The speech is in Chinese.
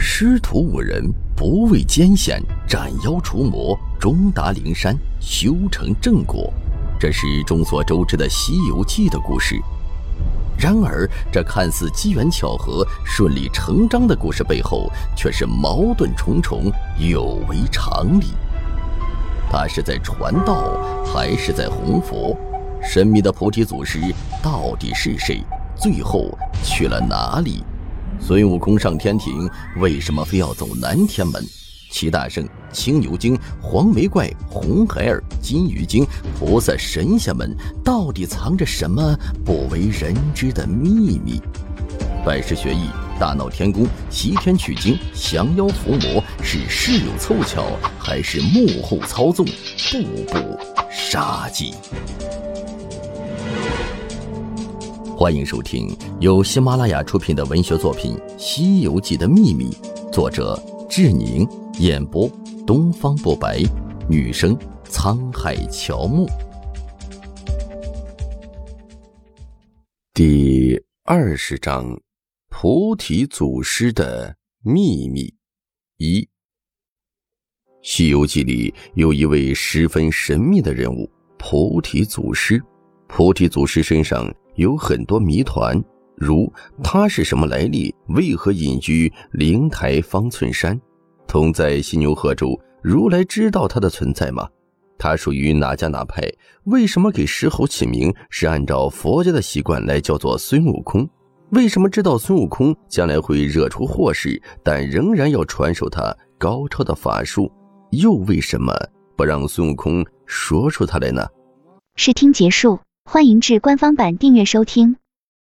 师徒五人不畏艰险，斩妖除魔，终达灵山，修成正果。这是众所周知的《西游记》的故事。然而，这看似机缘巧合、顺理成章的故事背后，却是矛盾重重，有违常理。他是在传道，还是在弘佛？神秘的菩提祖师到底是谁？最后去了哪里？孙悟空上天庭，为什么非要走南天门？齐大圣、青牛精、黄眉怪、红孩儿、金鱼精、菩萨、神仙们到底藏着什么不为人知的秘密？拜师学艺、大闹天宫、西天取经、降妖伏魔，是事有凑巧，还是幕后操纵？步步杀机。欢迎收听由喜马拉雅出品的文学作品《西游记的秘密》，作者志宁，演播东方不白，女生沧海乔木。第二十章：菩提祖师的秘密一。《西游记》里有一位十分神秘的人物——菩提祖师。菩提祖师身上。有很多谜团，如他是什么来历，为何隐居灵台方寸山，同在犀牛贺州？如来知道他的存在吗？他属于哪家哪派？为什么给石猴起名是按照佛家的习惯来叫做孙悟空？为什么知道孙悟空将来会惹出祸事，但仍然要传授他高超的法术？又为什么不让孙悟空说出他来呢？试听结束。欢迎至官方版订阅收听。